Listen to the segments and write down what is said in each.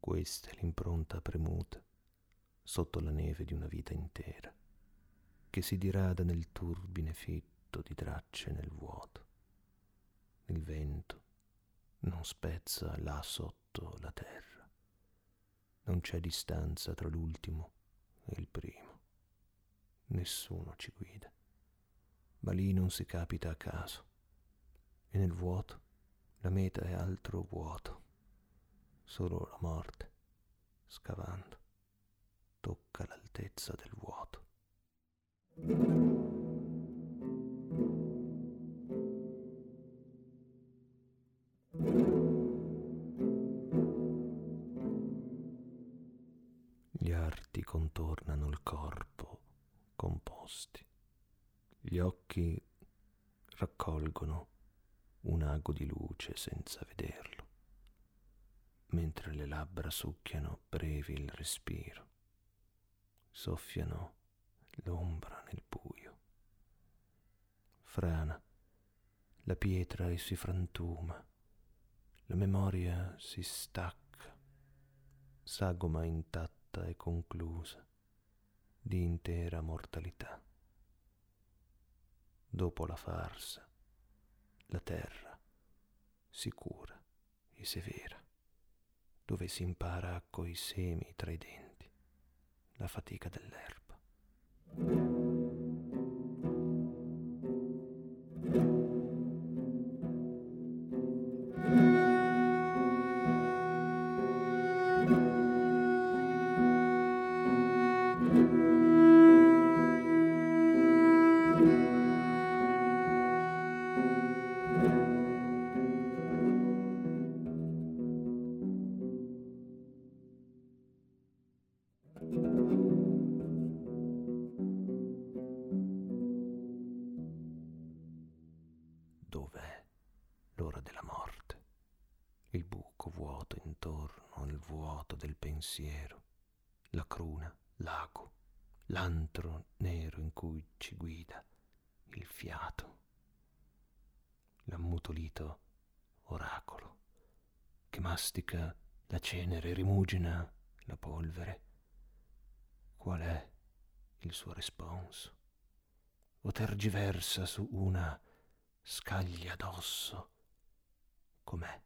Questa è l'impronta premuta sotto la neve di una vita intera, che si dirada nel turbine fitto di tracce nel vuoto. Il vento non spezza là sotto la terra. Non c'è distanza tra l'ultimo e il primo. Nessuno ci guida, ma lì non si capita a caso. E nel vuoto la meta è altro vuoto solo la morte, scavando, tocca l'altezza del vuoto. Gli arti contornano il corpo composti, gli occhi raccolgono un ago di luce senza vederlo mentre le labbra succhiano brevi il respiro, soffiano l'ombra nel buio. Frana, la pietra e si frantuma, la memoria si stacca, sagoma intatta e conclusa di intera mortalità. Dopo la farsa, la terra sicura e severa dove si impara coi semi tra i denti la fatica dell'erba. Vuoto del pensiero, la cruna, l'ago, l'antro nero in cui ci guida il fiato, l'ammutolito oracolo che mastica la cenere rimugina la polvere. Qual è il suo responso? O tergiversa su una scaglia d'osso. Com'è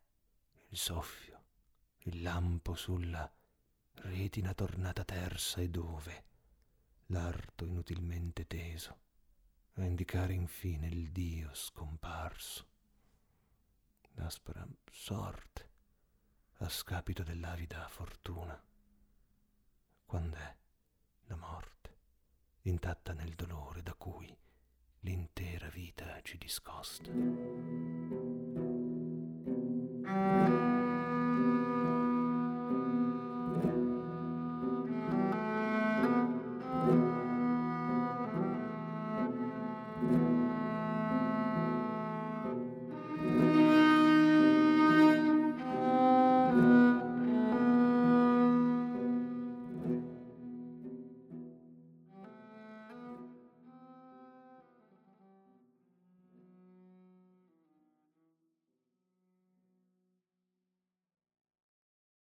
il soffio, il lampo sulla retina tornata tersa e dove l'arto inutilmente teso a indicare infine il Dio scomparso. L'aspera sorte a scapito dell'avida fortuna. Quand'è la morte, intatta nel dolore da cui l'intera vita ci discosta.